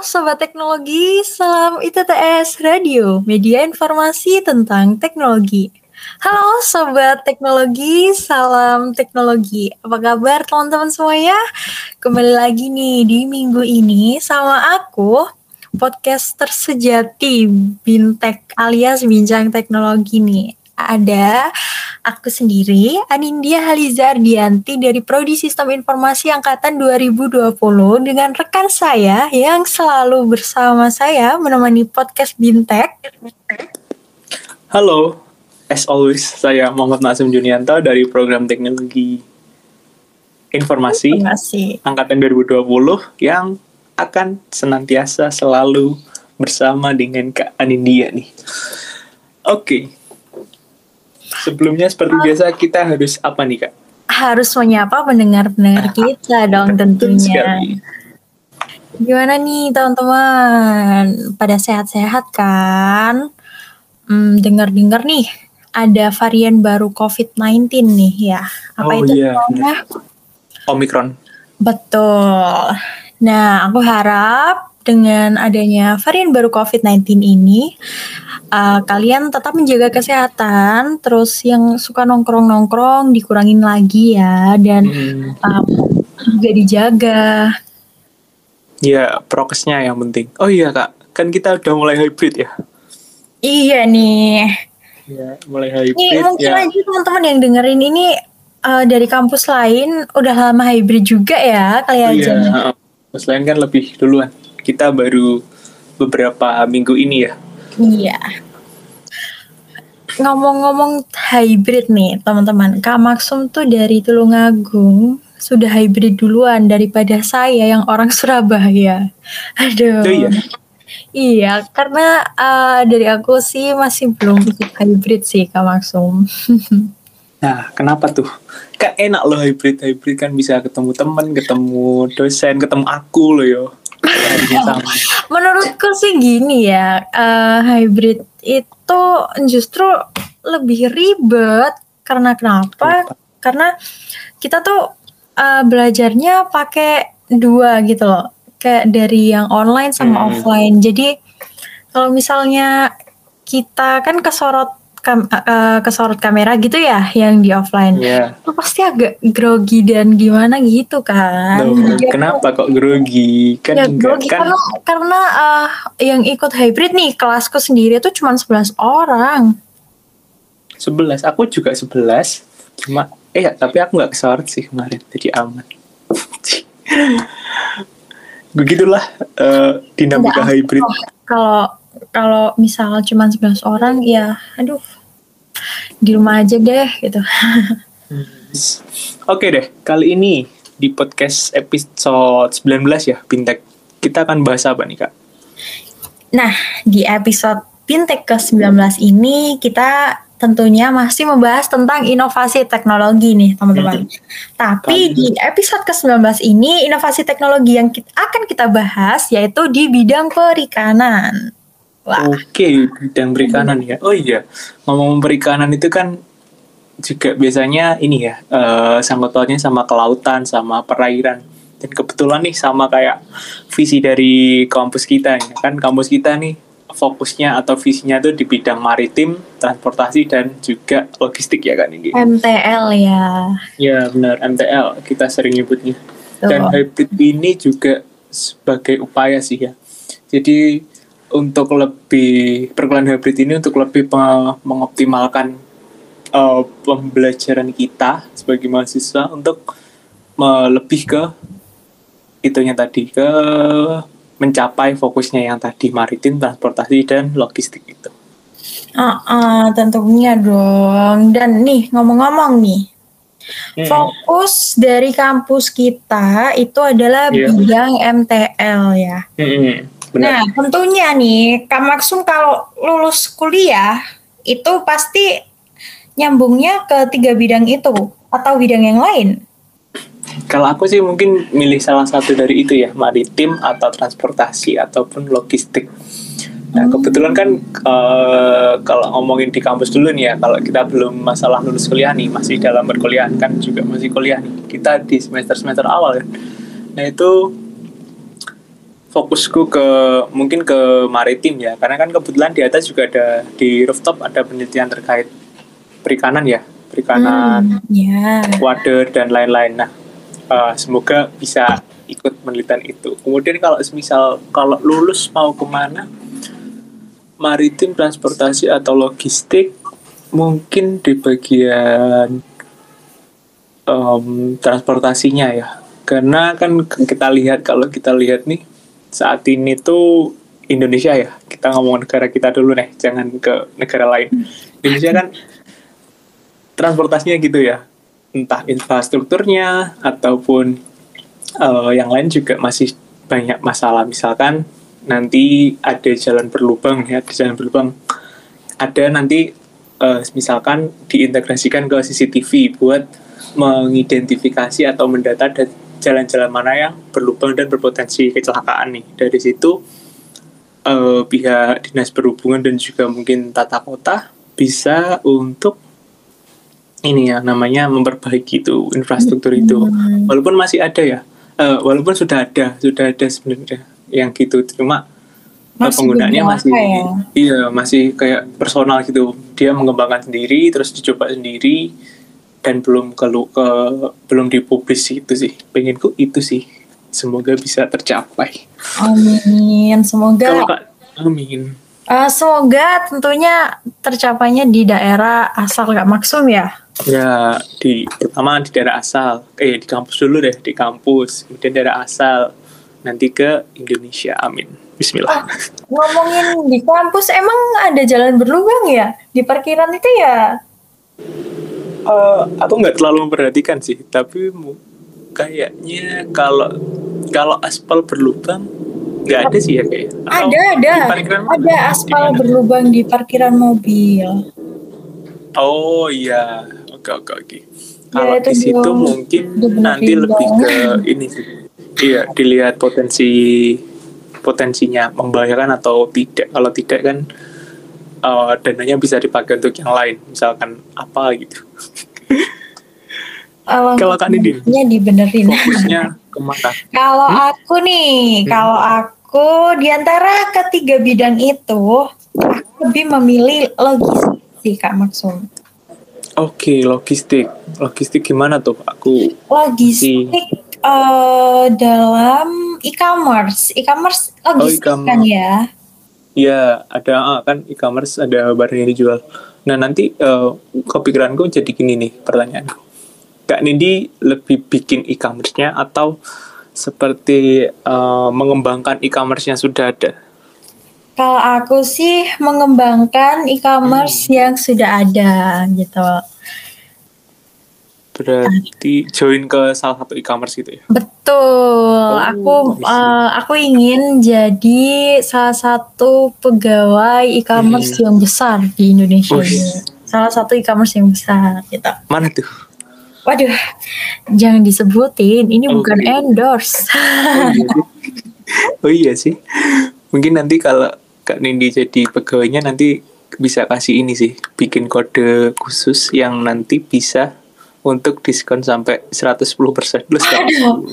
Sobat Teknologi, salam ITTS Radio, media informasi tentang teknologi. Halo Sobat Teknologi, salam teknologi. Apa kabar teman-teman semuanya? Kembali lagi nih di minggu ini sama aku, podcaster sejati Bintek alias Bincang Teknologi nih ada aku sendiri, Anindya Haliza Ardianti dari Prodi Sistem Informasi Angkatan 2020 dengan rekan saya yang selalu bersama saya menemani podcast Bintek. Halo, as always saya Muhammad Nasim Junianto dari Program Teknologi Informasi, Informasi. Angkatan 2020 yang akan senantiasa selalu bersama dengan Kak Anindya nih. Oke, okay, Sebelumnya seperti oh. biasa kita harus apa nih kak? Harus menyapa pendengar-pendengar ah, kita dong tentunya. Gimana nih teman-teman? Pada sehat-sehat kan? Hmm, dengar-dengar nih ada varian baru COVID-19 nih ya. Apa oh, itu iya. namanya? Omicron. Betul. Nah, aku harap dengan adanya varian baru COVID-19 ini uh, kalian tetap menjaga kesehatan, terus yang suka nongkrong-nongkrong dikurangin lagi ya, dan hmm. um, juga dijaga. Ya, prokesnya yang penting. Oh iya kak, kan kita udah mulai hybrid ya? Iya nih. Ya, mulai hybrid. Nih, mungkin ya. aja teman-teman yang dengerin ini uh, dari kampus lain udah lama hybrid juga ya, kali oh, aja. Iya, kampus lain kan lebih duluan. Kita baru beberapa minggu ini ya Iya. Ngomong-ngomong hybrid nih, teman-teman. Kak Maksum tuh dari Tulungagung sudah hybrid duluan daripada saya yang orang Surabaya. Aduh. Oh, iya. Iya, karena uh, dari aku sih masih belum ikut hybrid sih Kak Maksum. nah, kenapa tuh? Kak enak loh hybrid. Hybrid kan bisa ketemu teman, ketemu dosen, ketemu aku loh yo. Menurutku sih gini ya, uh, hybrid itu justru lebih ribet karena kenapa? Karena kita tuh uh, belajarnya pakai dua gitu loh, kayak dari yang online sama hmm. offline. Jadi kalau misalnya kita kan kesorot kam uh, kesorot kamera gitu ya yang di offline. Yeah. itu pasti agak grogi dan gimana gitu kan. Loh, kenapa kok grogi? Kan ya, grogi kan karena, karena uh, yang ikut hybrid nih kelasku sendiri itu cuma 11 orang. 11 aku juga 11 cuma eh ya tapi aku nggak kesorot sih kemarin. Jadi aman. Begitulah uh, dinamika hybrid. kalau kalau misal cuma 11 orang ya aduh di rumah aja deh gitu. Oke deh, kali ini di podcast episode 19 ya, Bintek. Kita akan bahas apa nih, Kak? Nah, di episode Bintek ke-19 ini kita tentunya masih membahas tentang inovasi teknologi nih teman-teman. Hmm. Tapi di episode ke-19 ini inovasi teknologi yang kita, akan kita bahas yaitu di bidang perikanan. Oke, bidang perikanan ya. Oh iya, ngomong perikanan itu kan juga biasanya ini ya, uh, sangkut pautnya sama kelautan, sama perairan. Dan kebetulan nih sama kayak visi dari kampus kita ya. Kan kampus kita nih fokusnya atau visinya itu di bidang maritim, transportasi dan juga logistik ya kan ini. MTL ya. Ya benar MTL kita sering nyebutnya. Dan hybrid ini juga sebagai upaya sih ya. Jadi untuk lebih perkuliahan hybrid ini untuk lebih mengoptimalkan uh, pembelajaran kita sebagai mahasiswa untuk lebih ke itunya tadi ke mencapai fokusnya yang tadi maritim, transportasi dan logistik itu. Uh, uh, tentunya dong. Dan nih ngomong-ngomong nih, hmm. fokus dari kampus kita itu adalah yeah. bidang MTL ya. Hmm Benar. Nah, tentunya nih, Kak Maksum kalau lulus kuliah itu pasti nyambungnya ke tiga bidang itu atau bidang yang lain. Kalau aku sih mungkin milih salah satu dari itu ya, maritim atau transportasi ataupun logistik. Nah hmm. kebetulan kan uh, kalau ngomongin di kampus dulu nih ya, kalau kita belum masalah lulus kuliah nih, masih dalam perkuliahan kan juga masih kuliah nih. Kita di semester semester awal kan. Nah itu fokusku ke mungkin ke maritim ya. Karena kan kebetulan di atas juga ada di rooftop ada penelitian terkait perikanan ya. Perikanan Hmm, ya. wader dan lain-lain. Nah eh, semoga bisa ikut penelitian itu. Kemudian kalau misal kalau lulus mau ke mana maritim transportasi atau logistik mungkin di bagian em, transportasinya ya. Karena kan kita lihat kalau kita lihat nih saat ini tuh Indonesia ya. Kita ngomong negara kita dulu nih jangan ke negara lain. Indonesia kan transportasinya gitu ya. Entah infrastrukturnya ataupun eh, yang lain juga masih banyak masalah. Misalkan nanti ada jalan berlubang ya ada jalan berlubang. Ada nanti eh, misalkan diintegrasikan ke CCTV buat mengidentifikasi atau mendata da- jalan-jalan mana yang berlubang dan berpotensi kecelakaan nih. Dari situ eh, pihak dinas perhubungan dan juga mungkin tata kota bisa untuk ini ya namanya memperbaiki itu infrastruktur itu. Hmm. walaupun masih ada ya. Eh, walaupun sudah ada sudah ada sebenarnya yang gitu. Cuma eh, Masih penggunaannya masih ya? iya masih kayak personal gitu. Dia mengembangkan sendiri terus dicoba sendiri dan belum kalau ke belum dipublis itu sih. Pengenku itu sih. Semoga bisa tercapai. Amin. Semoga kalau amin. Eh, semoga tentunya tercapainya di daerah asal Kak Maksum ya. ya di pertama di daerah asal. Eh di kampus dulu deh di kampus. Kemudian daerah asal. Nanti ke Indonesia. Amin. Bismillah. Ngomongin di kampus emang ada jalan berlubang ya? Di parkiran itu ya? Eh, aku nggak terlalu memperhatikan sih tapi kayaknya kalau kalau aspal berlubang nggak ada sih ya kayak Ada ada. ada aspal Gimana? berlubang di parkiran mobil. oh iya. Oke oke oke. Kalau itu di situ mungkin nanti lebih ke ini sih. Iya dilihat potensi potensinya membahayakan atau tidak. Kalau tidak kan eh, dananya bisa dipakai untuk yang lain. Misalkan apa gitu Kalau Kak Nidin? Dibenerin. fokusnya ke mana Kalau aku nih, Hmm. kalau aku di antara ketiga bidang itu, aku lebih memilih logistik sih Kak Maksum. Oke, logistik. Logistik gimana tuh? Aku Logistik eh, dalam e-commerce, e-commerce logistik e-commerce. kan ya. ya ada ah, kan e-commerce ada barang yang dijual. Nah nanti eh, kepikiranku jadi gini nih pertanyaanku. Kak Nindi lebih bikin e-commerce-nya atau seperti eh, mengembangkan e-commerce yang sudah ada? Kalau aku sih mengembangkan e-commerce Hmm. yang sudah ada gitu. Berarti join ke salah satu e-commerce gitu ya? Betul, Oh, aku eh, aku ingin jadi salah satu pegawai e-commerce Hmm. yang besar di Indonesia. Ini. Salah satu e-commerce yang besar gitu. Mana tuh? Waduh, jangan disebutin, ini Oke. bukan endorse. Oh iya, oh iya sih. Mungkin nanti kalau Kak Nindi jadi pegawainya nanti bisa kasih ini sih, bikin kode khusus yang nanti bisa untuk diskon sampai 110% plus Aduh.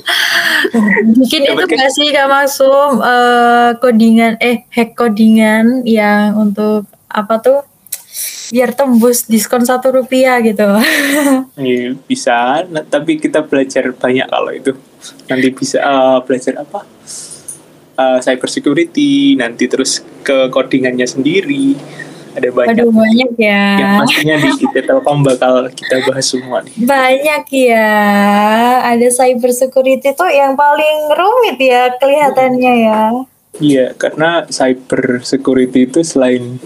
Bikin itu nggak sih Kak Maksum eh, codingan eh hack codingan yang untuk apa tuh biar tembus diskon satu rupiah gitu. Iya, bisa, nah, tapi kita belajar banyak kalau itu. Nanti bisa eh, belajar apa? Eh, cyber security, nanti terus ke codingannya sendiri. Ada banyak. Aduh banyak ya. Yang pastinya di IT Telkom bakal kita bahas semua nih. Banyak ya. Ada cyber security tuh yang paling rumit ya kelihatannya ya. Iya, karena cyber security itu selain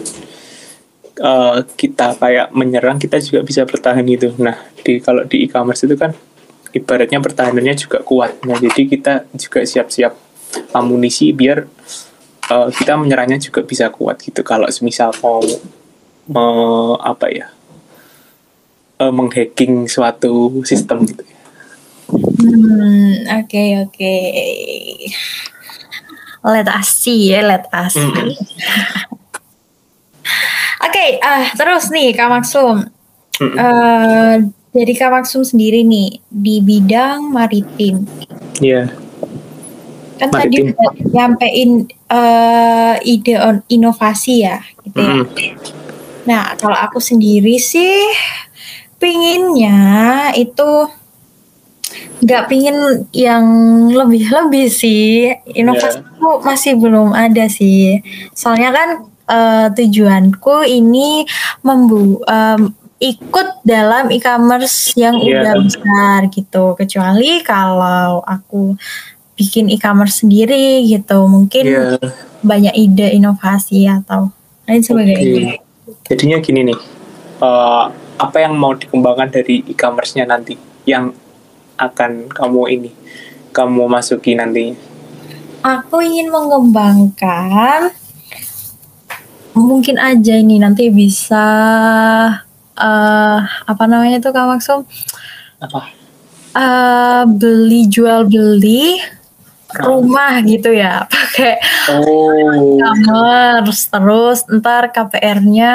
uh, kita kayak menyerang, kita juga bisa bertahan gitu. Nah, di kalau di e-commerce itu kan ibaratnya pertahanannya juga kuat. Nah, jadi kita juga siap-siap amunisi biar uh, kita menyerangnya juga bisa kuat gitu. Kalau semisal mau mau apa ya uh, menghacking suatu sistem gitu. Hmm, oke oke. Let us see ya, let us see. Mm-mm. Oke, ah terus nih Kak Maksum. Mm-mm. Eh, dari Kak Maksum sendiri nih di bidang maritim. Iya. kan tadi nyampein uh, ide on inovasi ya gitu ya. Mm. Nah, kalau aku sendiri sih pinginnya itu nggak pingin yang lebih-lebih sih inovasi yeah. itu masih belum ada sih soalnya kan uh, tujuanku ini membu um, ikut dalam e-commerce yang yeah. udah besar gitu kecuali kalau aku bikin e-commerce sendiri gitu. Mungkin yeah. banyak ide inovasi atau lain sebagainya okay. jadinya gini nih uh, apa yang mau dikembangkan dari e-commerce-nya nanti yang akan kamu ini kamu masuki nanti? Aku ingin mengembangkan mungkin aja ini nanti bisa uh, apa namanya itu kak Maksum? Apa? Uh, beli jual beli rumah gitu ya pakai oh. e-commerce terus ntar KPR-nya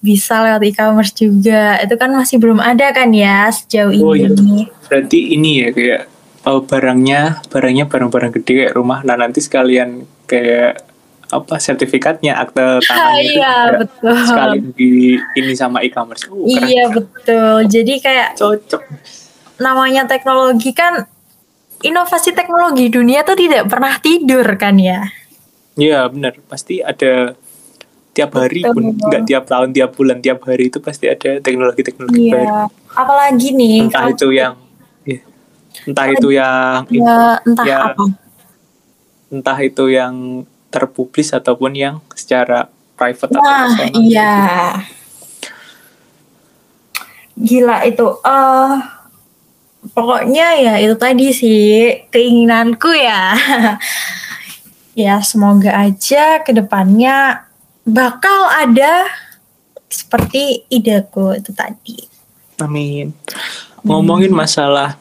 bisa lewat e-commerce juga itu kan masih belum ada kan ya sejauh oh, ini iya. berarti ini ya kayak oh, barangnya barangnya barang-barang gede kayak rumah nah nanti sekalian kayak apa sertifikatnya akte tanahnya iya, betul. sekali di ini sama e-commerce. Uh, iya betul. Jadi kayak cocok. Namanya teknologi kan inovasi teknologi dunia tuh tidak pernah tidur kan ya? Iya benar, pasti ada tiap hari Betul. pun nggak tiap tahun, tiap bulan, tiap hari itu pasti ada teknologi-teknologi iya. baru. Apalagi nih, entah itu yang, ya, entah itu yang, ya, entah ya, apa, entah itu yang terpublis ataupun yang secara private nah, atau iya. Gila itu. Uh, pokoknya ya itu tadi sih keinginanku ya. Ya semoga aja ke depannya bakal ada seperti ideku itu tadi. Amin. Ngomongin masalah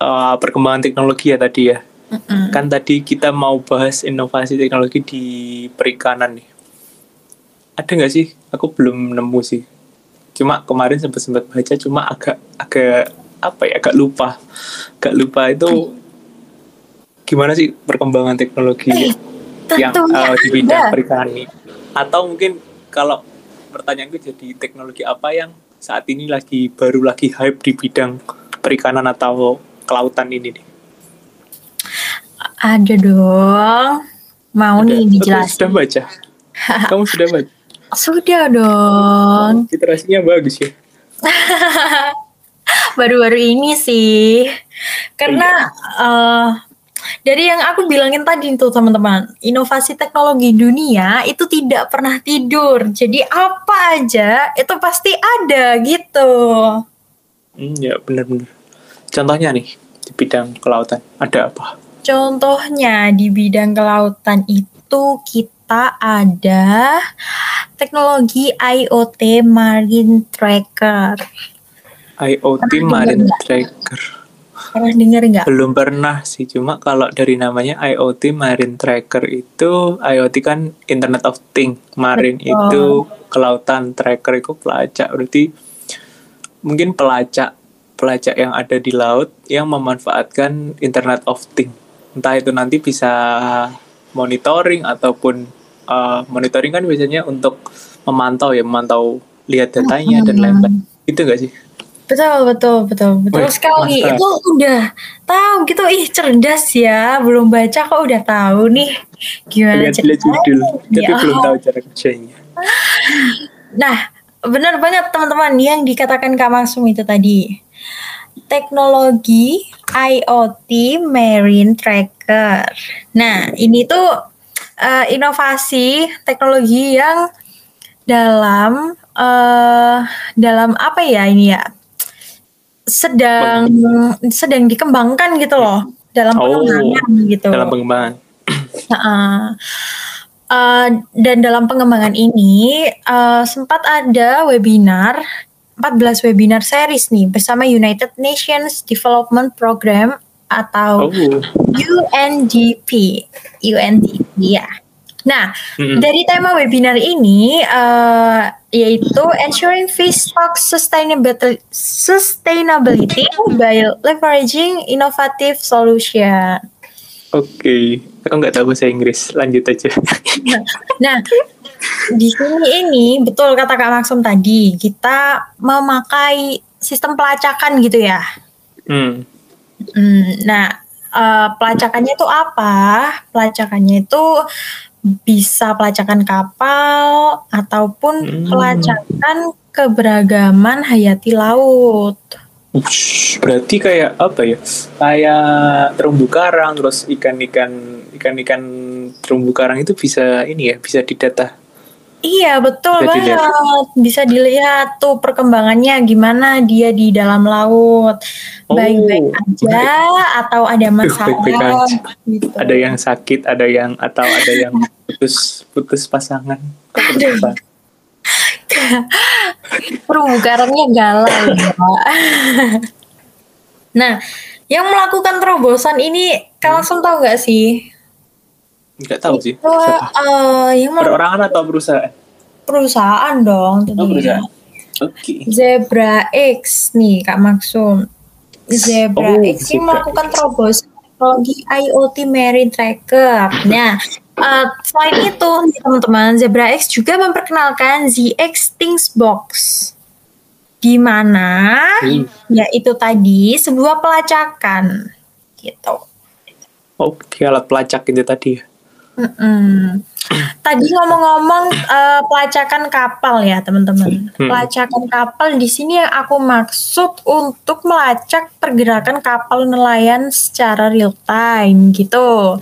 uh, perkembangan teknologi ya tadi ya. Mm-mm. kan tadi kita mau bahas inovasi teknologi di perikanan nih. Ada nggak sih? Aku belum nemu sih. Cuma kemarin sempat sempat baca cuma agak agak apa ya agak lupa. Agak lupa itu gimana sih perkembangan teknologi eh, yang uh, di bidang perikanan ini? Atau mungkin kalau pertanyaanku jadi teknologi apa yang saat ini lagi baru lagi hype di bidang perikanan atau kelautan ini nih? Ada dong. Mau ada. nih dijelasin sudah baca. Kamu sudah baca? Sudah dong. Literasinya bagus ya baru-baru ini sih. Karena uh, dari yang aku bilangin tadi tuh teman-teman inovasi teknologi dunia itu tidak pernah tidur. Jadi apa aja itu pasti ada gitu. Hmm, ya benar-benar contohnya nih di bidang kelautan ada apa? Contohnya di bidang kelautan itu kita ada teknologi IoT Marine Tracker IoT Marine Tracker. Pernah dengar nggak? Belum pernah sih, cuma kalau dari namanya IoT Marine Tracker itu IoT kan Internet of Things, Marine Betul. itu kelautan, tracker itu pelacak. Berarti mungkin pelacak pelacak yang ada di laut yang memanfaatkan Internet of Things. Entah itu nanti bisa monitoring ataupun uh, monitoring kan biasanya untuk memantau ya, memantau lihat datanya dan lain-lain. Itu enggak sih? Betul, betul, betul, betul Wih, sekali. Mantap. Itu udah tahu gitu, ih cerdas ya. Belum baca kok udah tahu nih gimana lihat, lihat judul, tapi ya. belum tahu cara kerjanya. Nah, benar banget teman-teman yang dikatakan Kak Maksum itu tadi. Teknologi IoT Marine Tracker. Nah, ini tuh uh, inovasi teknologi yang dalam uh, dalam apa ya ini ya? Sedang sedang dikembangkan gitu loh dalam oh, pengembangan oh, gitu. Dalam pengembangan. Uh, uh, dan dalam pengembangan ini uh, sempat ada webinar 14 webinar series nih bersama United Nations Development Program atau oh. UNDP. UNDP ya. Nah, mm-hmm. dari tema webinar ini uh, yaitu ensuring fish stock sustainability, sustainability by leveraging innovative solution. Oke, aku nggak tahu bahasa Inggris. Lanjut aja. Nah, di sini ini betul kata Kak Maksum tadi, kita memakai sistem pelacakan gitu ya. Hmm. Hmm, nah, uh, pelacakannya itu apa? Pelacakannya itu bisa pelacakan kapal ataupun Hmm. pelacakan keberagaman hayati laut. Ush, berarti kayak apa ya? Kayak terumbu karang, terus ikan-ikan ikan-ikan terumbu karang itu bisa ini ya, bisa didata. Iya betul Bisa banget. dilihat. Bisa dilihat tuh perkembangannya gimana dia di dalam laut. Oh, Baik-baik aja atau ada masalah. baik-baik aja. gitu. Ada yang sakit, ada yang atau ada yang putus putus pasangan. Putus pasangan? Terumbu karangnya galau ya. nah, yang melakukan terobosan ini kalian langsung tahu nggak sih? Nggak tahu sih. Itu, eh, yang Perorangan atau perusahaan? perusahaan dong Oh, perusahaan. Oke. Zebra X nih Kak Maksum. Zebra Oh, X ini melakukan terobosan teknologi IoT Marine Tracker. Nah, eh, selain itu teman-teman, Zebra X juga memperkenalkan ZX Things Box. Di mana Hmm. ya itu tadi sebuah pelacakan gitu. Oke, alat pelacak itu tadi. ya. Tadi ngomong-ngomong eh, pelacakan kapal ya teman-teman. Pelacakan kapal di sini yang aku maksud untuk melacak pergerakan kapal nelayan secara real time gitu.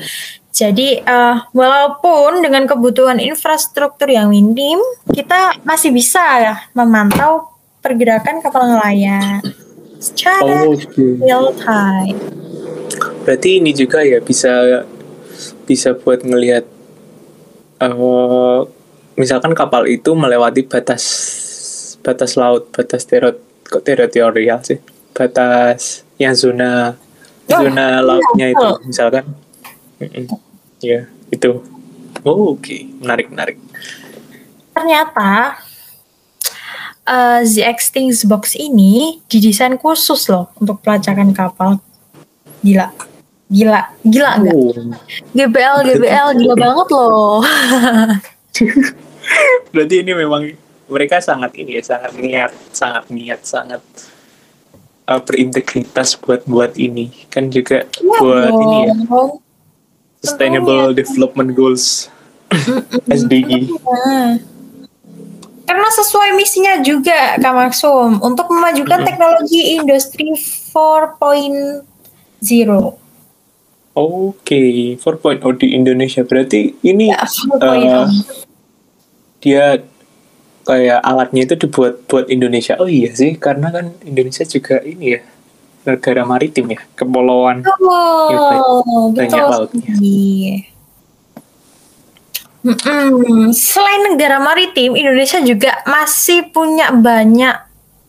Jadi eh, walaupun dengan kebutuhan infrastruktur yang minim, kita masih bisa ya memantau pergerakan kapal nelayan secara Oh, Oke. real time. Berarti ini juga ya bisa bisa buat ngelihat eh misalkan kapal itu melewati batas batas laut, batas terot kok teritorial sih? Batas yang zona Oh, zona lautnya itu misalkan. Mm-mm. Ya, itu. Oh, Oke, menarik menarik. ternyata eh, ZX Things Box ini didesain khusus loh untuk pelacakan kapal. Gila. Gila. Gila enggak? Oh, GBL, GBL, gila banget loh. berarti ini memang mereka sangat ini ya, sangat niat, sangat niat, sangat uh, berintegritas buat buat ini. Kan juga buat ini ya, dong. Sustainable Development Goals SDG. Nah. Karena sesuai misinya juga Kak Maksum untuk memajukan teknologi industri 4.0. Oke, 4.0 di Indonesia berarti ini Ya, 4.0. dia kayak alatnya itu dibuat buat Indonesia. Oh iya sih, karena kan Indonesia juga ini ya negara maritim ya, kepulauan. Betul, Ya, banyak betul lautnya. Mm-mm. Selain negara maritim, Indonesia juga masih punya banyak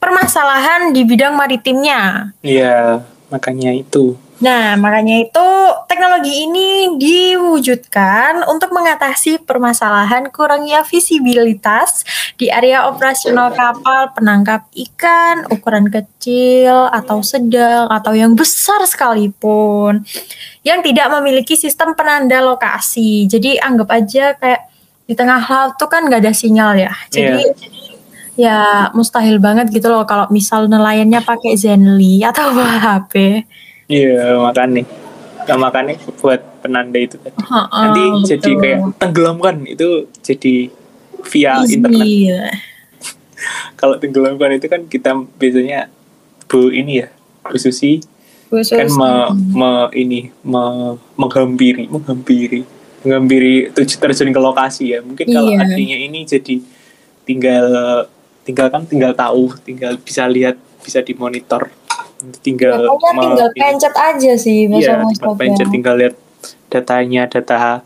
permasalahan di bidang maritimnya. Iya, makanya itu. Nah, makanya itu teknologi ini diwujudkan untuk mengatasi permasalahan kurangnya visibilitas di area operasional kapal penangkap ikan ukuran kecil atau sedang atau yang besar sekalipun yang tidak memiliki sistem penanda lokasi. Jadi anggap aja kayak di tengah laut tuh kan nggak ada sinyal ya. Jadi ya mustahil banget gitu loh kalau misal nelayannya pakai Zenly atau HP. Iya, makanya. Nah, makanya buat penanda itu tadi. Heeh, Nanti jadi betul. kayak tenggelamkan itu jadi via Easy. internet. Kalau tenggelamkan itu kan kita biasanya bu ini ya, Bu Susi kan me, me- ini me, menghampiri, menghampiri, menghampiri tujuh terjun ke lokasi ya. Mungkin kalau Iya. adanya ini jadi tinggal tinggal kan tinggal tahu, tinggal bisa lihat, bisa dimonitor. Tinggal me- tinggal pencet aja sih Iya, pencet tinggal lihat datanya, data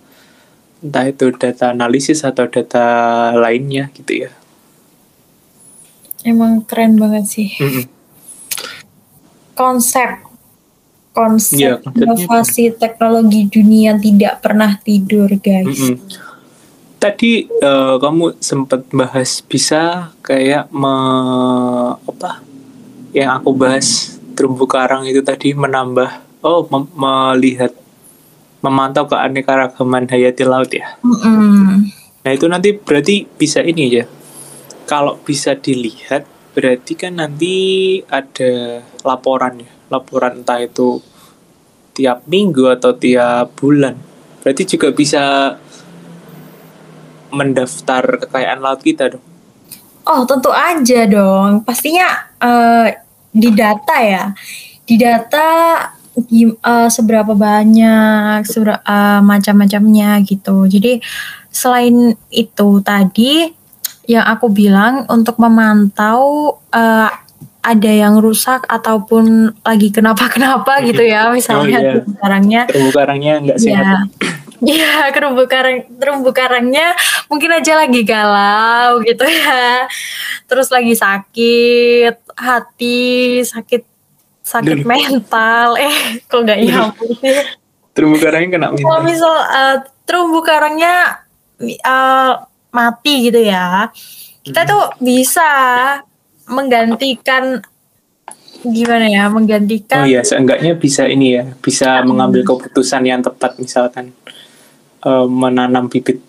entah itu data analisis atau data lainnya gitu ya. Emang keren banget sih. Mm-mm. Konsep konsep Iya, konsepnya inovasi teknologi dunia tidak pernah tidur, guys. Mm-mm. Tadi eh, kamu sempat bahas bisa kayak me, apa yang aku bahas terumbu karang itu tadi menambah oh mem- melihat memantau keanekaragaman hayati laut ya. Mm-mm. Nah itu nanti berarti bisa ini ya. Kalau bisa dilihat berarti kan nanti ada laporan ya. Laporan entah itu tiap minggu atau tiap bulan. Berarti juga bisa mendaftar kekayaan laut kita dong. Oh, tentu aja dong. Pastinya eh, di data ya. Di data eh, seberapa banyak, sebera- eh, macam-macamnya gitu. Jadi selain itu tadi yang aku bilang untuk memantau eh, ada yang rusak ataupun lagi kenapa-kenapa gitu ya, misalnya iya. terumbu karangnya Terumbu karangnya nggak sehat. Iya. Iya, terumbu karang terumbu karangnya mungkin aja lagi galau gitu ya. Terus lagi sakit hati, sakit sakit mental. Eh, kok nggak nyambung sih? Terumbu karangnya kena Kalau minta. misal eh, terumbu karangnya eh, mati gitu ya, kita Hmm. tuh bisa menggantikan gimana ya? Oh Menggantikan iya, seenggaknya bisa ini ya, bisa mengambil keputusan yang tepat misalkan eh, menanam bibit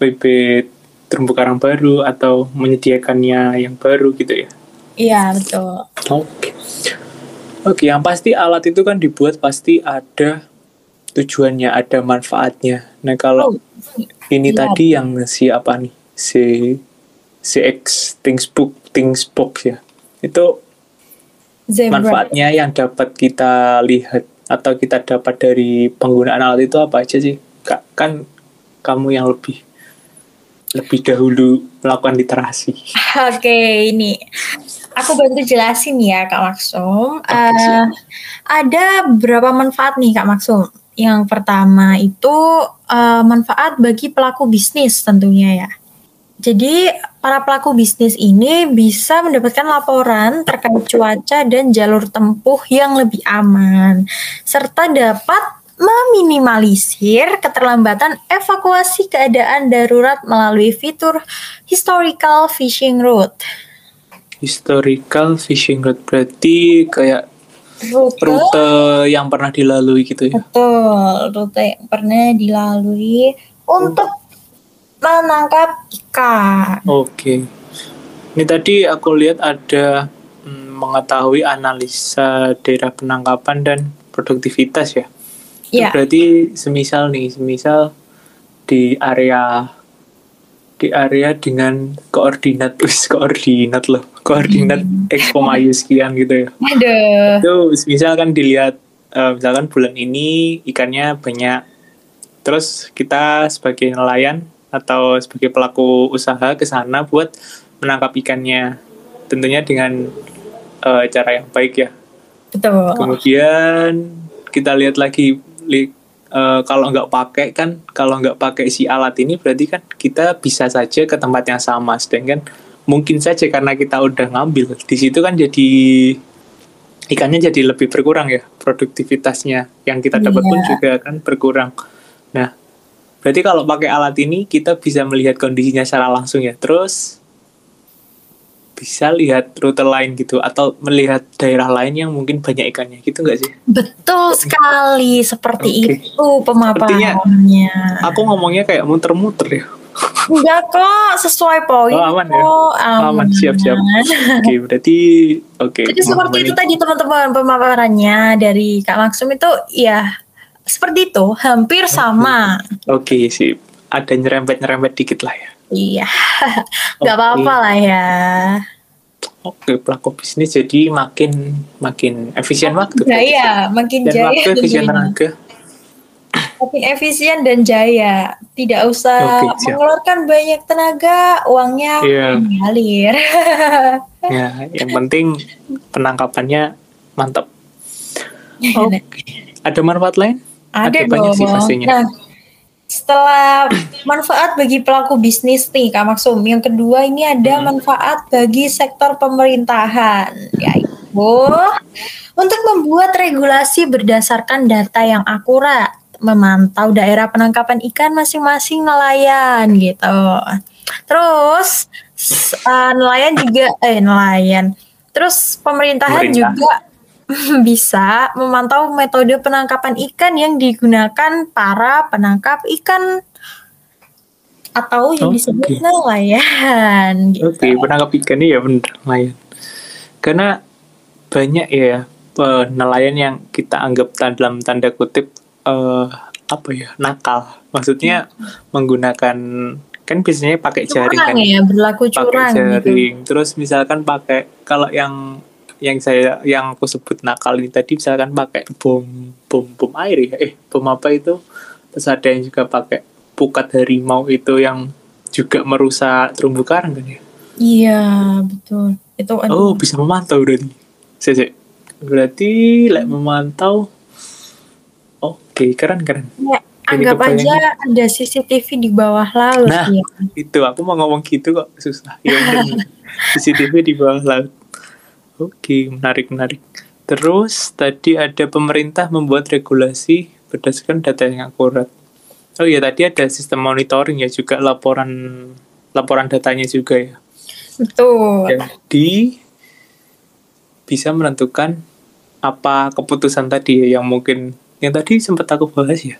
bibit terumbu karang baru atau menyediakannya yang baru gitu ya. Iya, betul. Oke. Oke, yang pasti alat itu kan dibuat pasti ada tujuannya, ada manfaatnya. Nah, kalau ini iya. tadi yang si apa nih? Si CX Thingsbook Thingsbox ya. Itu Zebra. manfaatnya yang dapat kita lihat atau kita dapat dari penggunaan alat itu apa aja sih? Kan kamu yang lebih lebih dahulu melakukan literasi. Oke, ini aku bantu jelasin ya Kak Maksum. Siap. ada berapa manfaat nih Kak Maksum? Yang pertama itu eh, manfaat bagi pelaku bisnis tentunya ya. Jadi para pelaku bisnis ini bisa mendapatkan laporan terkait cuaca dan jalur tempuh yang lebih aman, serta dapat meminimalisir keterlambatan evakuasi keadaan darurat melalui fitur historical fishing route. Historical fishing route berarti kayak Rute, rute yang pernah dilalui gitu ya. betul, rute yang pernah dilalui untuk menangkap ikan. Oke. Ini tadi aku lihat ada mm, mengetahui analisa daerah penangkapan dan produktivitas ya. Itu Ya, berarti semisal nih, semisal di area di area dengan koordinat wis koordinat loh koordinat x koma y sekian gitu ya. Aduh, itu misal kan dilihat eh, misalkan bulan ini ikannya banyak terus kita sebagai nelayan atau sebagai pelaku usaha ke sana buat menangkap ikannya. Tentunya dengan eh, cara yang baik ya. Betul. kemudian kita lihat lagi eh, kalau nggak pakai kan kalau nggak pakai si alat ini berarti kan kita bisa saja ke tempat yang sama. Sedangkan mungkin saja karena kita udah ngambil di situ kan jadi ikannya jadi lebih berkurang ya produktivitasnya. Yang kita dapat pun Iya. juga kan berkurang. Nah berarti kalau pakai alat ini kita bisa melihat kondisinya secara langsung ya. Terus bisa lihat rute lain gitu atau melihat daerah lain yang mungkin banyak ikannya gitu nggak sih Betul sekali, seperti Oke. itu pemaparannya. aku ngomongnya kayak muter-muter ya Enggak kok, sesuai poin. Oh, aman ya? aman siap siap oke berarti oke Jadi seperti itu tadi teman-teman pemaparannya dari Kak Maksum itu ya seperti itu, hampir sama. oke sip ada nyerempet-nyerempet dikit lah ya Iya, nggak Oke. apa-apa lah ya. oke pelaku bisnis jadi makin makin efisien waktu Jaya, makin dan jaya. waktu efisien tenaga Makin efisien dan jaya. Tidak usah siap. mengeluarkan banyak tenaga, uangnya Iya. mengalir. ya yang penting penangkapannya mantap oke ada manfaat lain Ada, banyak dong. sih pastinya Nah, setelah manfaat bagi pelaku bisnis nih Kak Maksum, yang kedua ini ada Hmm. manfaat bagi sektor pemerintahan, yaitu untuk membuat regulasi berdasarkan data yang akurat, memantau daerah penangkapan ikan masing-masing nelayan gitu. Terus eh, nelayan juga eh nelayan. Terus pemerintahan Pemerintah. juga bisa memantau metode penangkapan ikan yang digunakan para penangkap ikan atau yang oh, disebut okay. nelayan. Gitu. Oke, okay, penangkap ikan ini ya benar nelayan. Karena banyak ya nelayan yang kita anggap dalam tanda kutip uh, apa ya nakal. Maksudnya hmm. menggunakan kan biasanya pakai jaring kan ya berlaku curang pakai gitu. jaring gitu. terus misalkan pakai kalau yang yang saya yang aku sebut nakal ini tadi misalkan pakai bom bom bom air ya. Eh bom apa itu? Terus ada yang juga pakai pukat harimau itu yang juga merusak terumbu karang kan ya? Iya betul. Itu oh bisa memantau berarti. Saya berarti like memantau oke okay, keren keren. Ya anggap aja ada CCTV di bawah laut nah ya. itu aku mau ngomong gitu kok susah. Ya CCTV di bawah laut oke menarik menarik. Terus tadi ada pemerintah membuat regulasi berdasarkan data yang akurat. Oh iya tadi ada sistem monitoring ya juga laporan laporan datanya juga ya. Betul. Jadi bisa menentukan apa keputusan tadi ya yang mungkin yang tadi sempat aku bahas ya.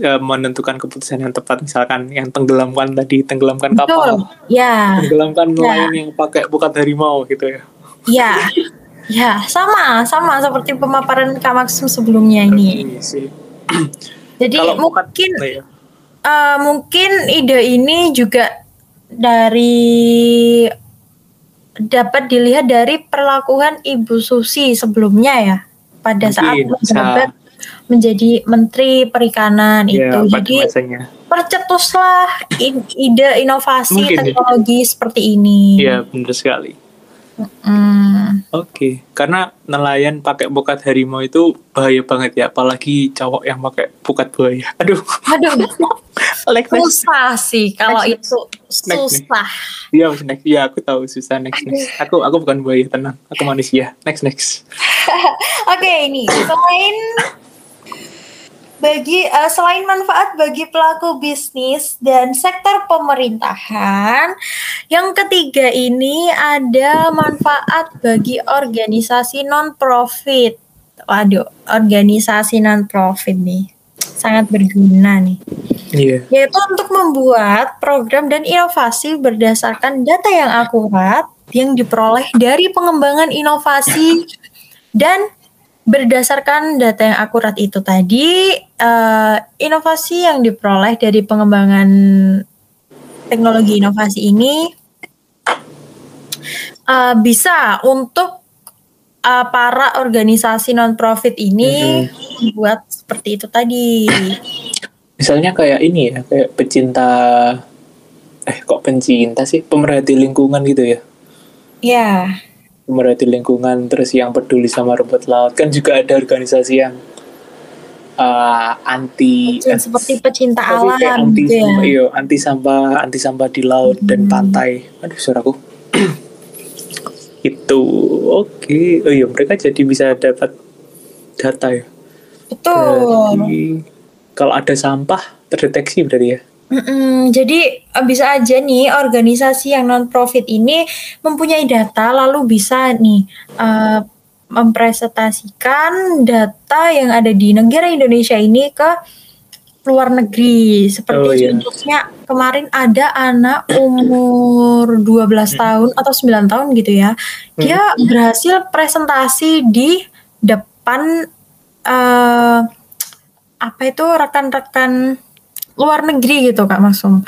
Uh, menentukan keputusan yang tepat misalkan yang tenggelamkan tadi tenggelamkan kapal. Ya. Tenggelamkan ya. nelayan yang pakai bukan harimau gitu ya ya ya sama sama seperti pemaparan Kamaksum sebelumnya ini iya jadi Kalau mungkin bukan, ya. uh, mungkin ide ini juga dari dapat dilihat dari perlakuan Ibu Susi sebelumnya ya pada mungkin, saat menjabat menjadi Menteri Perikanan ya, itu. Jadi masanya. percetuslah ide inovasi Mungkin, ya. teknologi ya. seperti ini. Iya, benar sekali. Mm. Oke, okay. karena nelayan pakai bukat harimau itu bahaya banget ya, apalagi cowok yang pakai bukat buaya. Aduh. Aduh. like susah sih kalau next, itu susah. Iya, next. Iya, aku tahu susah next next. Aku aku bukan buaya, tenang. Aku manusia. Next next. Oke, okay, ini selain bagi uh, selain manfaat bagi pelaku bisnis dan sektor pemerintahan, yang ketiga ini ada manfaat bagi organisasi non profit. Waduh, organisasi non profit nih sangat berguna nih. Yeah. Yaitu untuk membuat program dan inovasi berdasarkan data yang akurat yang diperoleh dari pengembangan inovasi dan Berdasarkan data yang akurat itu tadi, uh, inovasi yang diperoleh dari pengembangan teknologi inovasi ini uh, bisa untuk uh, para organisasi non-profit ini mm-hmm. buat seperti itu tadi. Misalnya kayak ini ya, kayak pecinta, eh kok pencinta sih, pemerhati lingkungan gitu ya? Ya memerhati lingkungan terus yang peduli sama rumput laut kan juga ada organisasi yang uh, anti eh, seperti pecinta alam anti gitu ya. sampah, iyo, anti sampah anti sampah di laut hmm. dan pantai aduh suaraku itu oke okay. oh iya mereka jadi bisa dapat data ya betul kalau ada sampah terdeteksi berarti ya Mm-mm, jadi eh, bisa aja nih organisasi yang non profit ini mempunyai data lalu bisa nih uh, mempresentasikan data yang ada di negara Indonesia ini ke luar negeri. Seperti oh, iya. contohnya kemarin ada anak umur 12 tahun atau 9 tahun gitu ya. Dia berhasil presentasi di depan uh, apa itu rekan-rekan luar negeri gitu Kak Masum.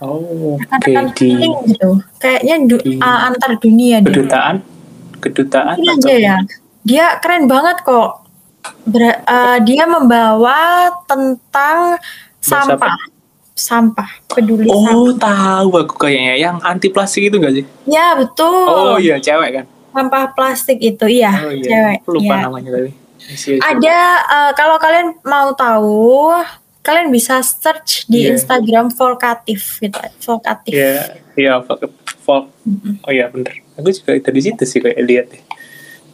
Oh. Okay. Di, gitu. Kayaknya du, di, uh, antar dunia deh. Kedutaan? Kedutaan? Ini aja ya. Dia keren banget kok. Ber, uh, dia membawa tentang sampah. Sampah, peduli oh, sampah. tahu aku kayaknya yang anti plastik itu enggak sih? Ya, betul. Oh iya, cewek kan? Sampah plastik itu, iya, oh, iya. cewek. Lupa ya. namanya tadi. Ada uh, kalau kalian mau tahu kalian bisa search di yeah. Instagram Volkatif gitu. Volkatif. Iya, yeah, iya yeah, Vol mm-hmm. oh iya bener. Aku juga itu di situ sih kayak lihat deh.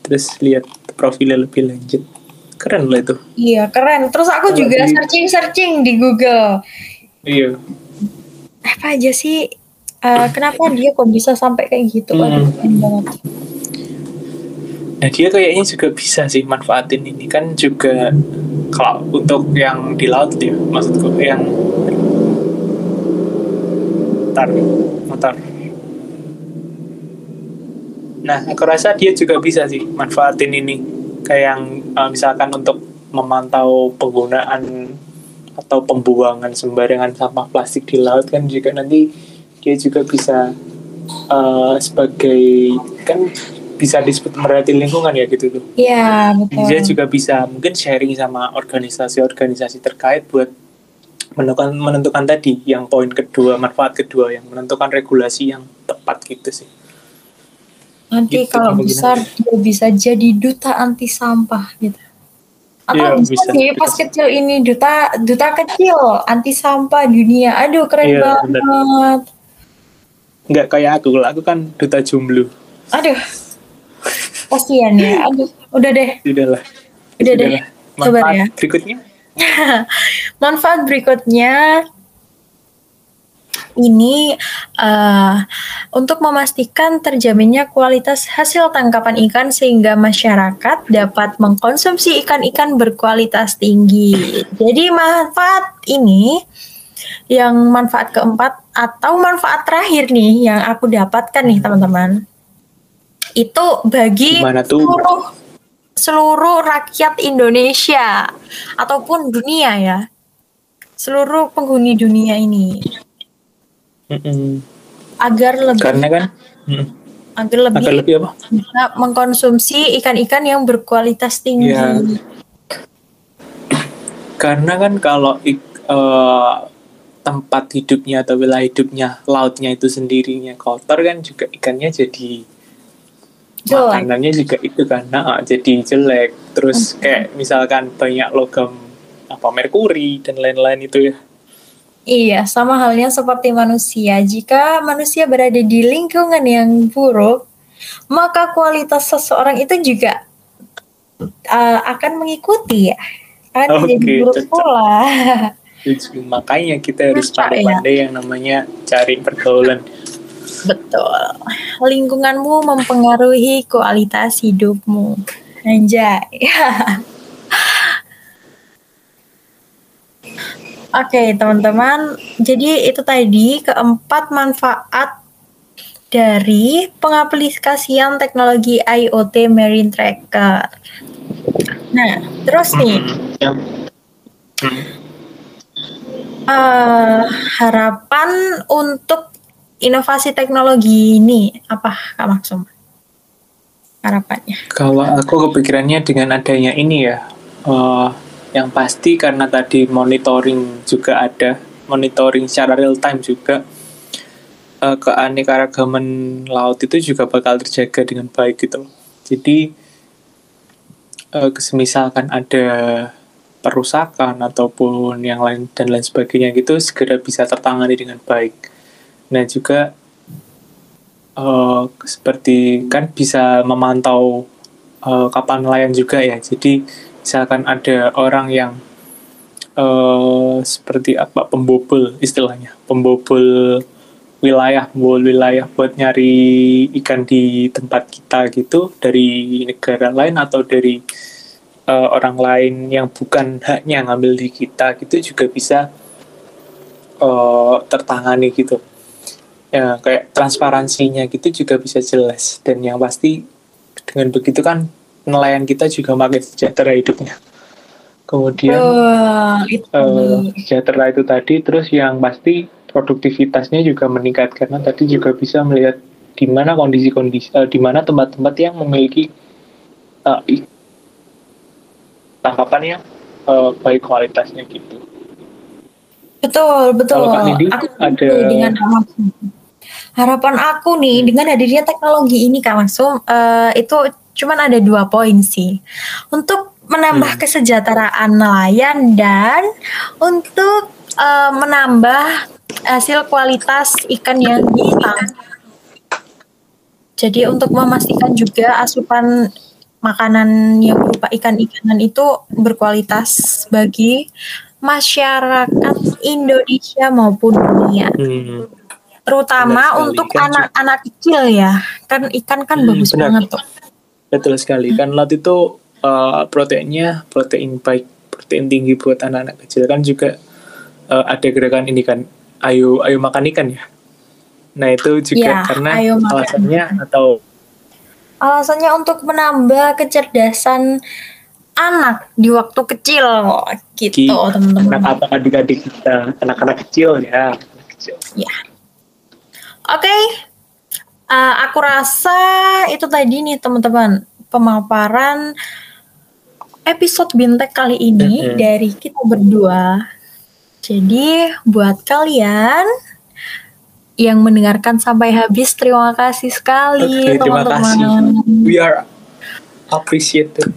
Terus lihat profilnya lebih lanjut. Keren lah itu. Iya keren. Terus aku oh, juga searching searching di Google. Iya. Apa aja sih? Uh, kenapa dia kok bisa sampai kayak gitu? Mm. banget. Nah dia kayaknya juga bisa sih manfaatin ini. Kan juga kalau untuk yang di laut ya maksudku yang motor motor. Nah aku rasa dia juga bisa sih manfaatin ini kayak yang uh, misalkan untuk memantau penggunaan atau pembuangan sembarangan sampah plastik di laut kan juga nanti dia juga bisa uh, sebagai kan bisa disebut merhati lingkungan ya gitu tuh. Iya betul. Dia juga bisa mungkin sharing sama organisasi-organisasi terkait buat menentukan menentukan tadi yang poin kedua manfaat kedua yang menentukan regulasi yang tepat gitu sih. Nanti gitu, kalau besar dia bisa jadi duta anti sampah gitu. Atau ya, bisa, bisa sih pas kecil ini duta duta kecil anti sampah dunia. Aduh keren ya, banget. Bener. Nggak kayak aku, kalau aku kan duta jomblo. Aduh kasihan ya. Aduh udah deh. Udah lah udah deh coba ya. berikutnya? Manfaat berikutnya ini uh, untuk memastikan terjaminnya kualitas hasil tangkapan ikan sehingga masyarakat dapat mengkonsumsi ikan-ikan berkualitas tinggi. Jadi manfaat ini yang manfaat keempat atau manfaat terakhir nih yang aku dapatkan nih teman-teman itu bagi seluruh seluruh rakyat Indonesia ataupun dunia ya seluruh penghuni dunia ini mm -mm. agar lebih karena kan mm. agar lebih, agar lebih apa? bisa mengkonsumsi ikan-ikan yang berkualitas tinggi ya. karena kan kalau uh, tempat hidupnya atau wilayah hidupnya lautnya itu sendirinya kotor kan juga ikannya jadi jelek. makanannya juga itu kan nah, jadi jelek terus okay. kayak misalkan banyak logam apa merkuri dan lain-lain itu ya Iya, sama halnya seperti manusia. Jika manusia berada di lingkungan yang buruk, maka kualitas seseorang itu juga uh, akan mengikuti ya. Akan okay, jadi buruk pula. Makanya kita harus pandai-pandai ya. yang namanya cari pergaulan Betul. Lingkunganmu mempengaruhi kualitas hidupmu. Anjay. Oke, okay, teman-teman. Jadi itu tadi keempat manfaat dari pengaplikasian teknologi IoT Marine Tracker. Nah, terus nih. Uh, harapan untuk inovasi teknologi ini apa Kak Maksum? Harapannya? Kalau aku kepikirannya dengan adanya ini ya, uh, yang pasti karena tadi monitoring juga ada, monitoring secara real time juga, uh, keanekaragaman laut itu juga bakal terjaga dengan baik gitu Jadi, uh, misalkan ada perusakan ataupun yang lain dan lain sebagainya gitu segera bisa tertangani dengan baik Nah juga uh, seperti kan bisa memantau uh, kapan nelayan juga ya. Jadi misalkan ada orang yang uh, seperti apa pembobol istilahnya, pembobol wilayah, pembobol wilayah buat nyari ikan di tempat kita gitu dari negara lain atau dari uh, orang lain yang bukan haknya ngambil di kita gitu juga bisa uh, tertangani gitu ya kayak transparansinya gitu juga bisa jelas. Dan yang pasti dengan begitu kan nelayan kita juga makin sejahtera hidupnya. Kemudian uh, itu. Uh, sejahtera itu tadi terus yang pasti produktivitasnya juga meningkat karena tadi juga bisa melihat di mana kondisi-kondisi uh, di mana tempat-tempat yang memiliki uh, tangkapan yang uh, baik kualitasnya gitu. Betul betul. Kalau Kak aku ada dengan Harapan aku nih hmm. dengan hadirnya teknologi ini Kak Masum uh, itu cuman ada dua poin sih. Untuk menambah hmm. kesejahteraan nelayan dan untuk uh, menambah hasil kualitas ikan yang ditangkap. Jadi untuk memastikan juga asupan makanan yang berupa ikan-ikanan itu berkualitas bagi masyarakat Indonesia maupun dunia. Hmm terutama untuk anak-anak kecil ya kan ikan kan hmm, bagus benar. banget tuh Betul sekali. Kan laut itu uh, proteinnya protein baik, protein tinggi buat anak-anak kecil kan juga uh, ada gerakan ini kan, ayo ayo makan ikan ya. Nah itu juga ya, karena alasannya atau alasannya untuk menambah kecerdasan anak di waktu kecil gitu teman-teman. Anak apa adik-adik kita, anak-anak kecil ya. kecil. Ya. Oke, okay. uh, eh, aku rasa itu tadi nih teman-teman pemaparan episode bintek kali ini mm -hmm. dari kita berdua. Jadi buat kalian yang mendengarkan sampai habis terima kasih sekali teman-teman. Terima kasih. We are appreciated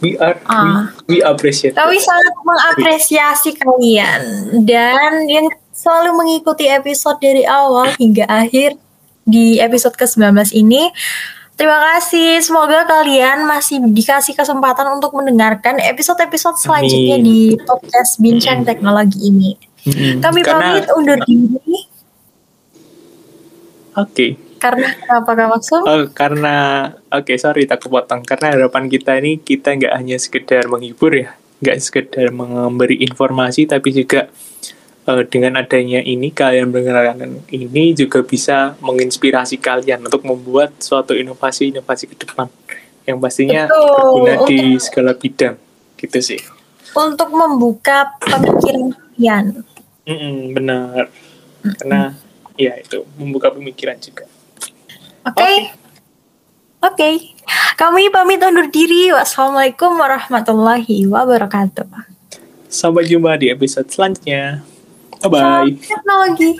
we are ah. we, we appreciate kami sangat mengapresiasi kalian dan yang selalu mengikuti episode dari awal hingga akhir di episode ke-19 ini Terima kasih. Semoga kalian masih dikasih kesempatan untuk mendengarkan episode-episode selanjutnya Amin. di podcast Bincang Teknologi ini. Hmm. Kami Karena, pamit undur diri. Oke. Okay. Karena apa Kak Maksum? Oh, karena oke okay, sorry tak kepotong. Karena harapan kita ini kita nggak hanya sekedar menghibur ya, nggak sekedar memberi informasi, tapi juga uh, dengan adanya ini kalian mendengarkan ini juga bisa menginspirasi kalian untuk membuat suatu inovasi-inovasi ke depan yang pastinya Betul. berguna di segala bidang gitu sih. Untuk membuka pemikiran kalian. Mm -mm, benar. Mm -mm. Karena ya itu membuka pemikiran juga. Oke. Okay? Oke. Okay. Kami pamit undur diri. Wassalamualaikum warahmatullahi wabarakatuh. Sampai jumpa di episode selanjutnya. Bye bye. Teknologi.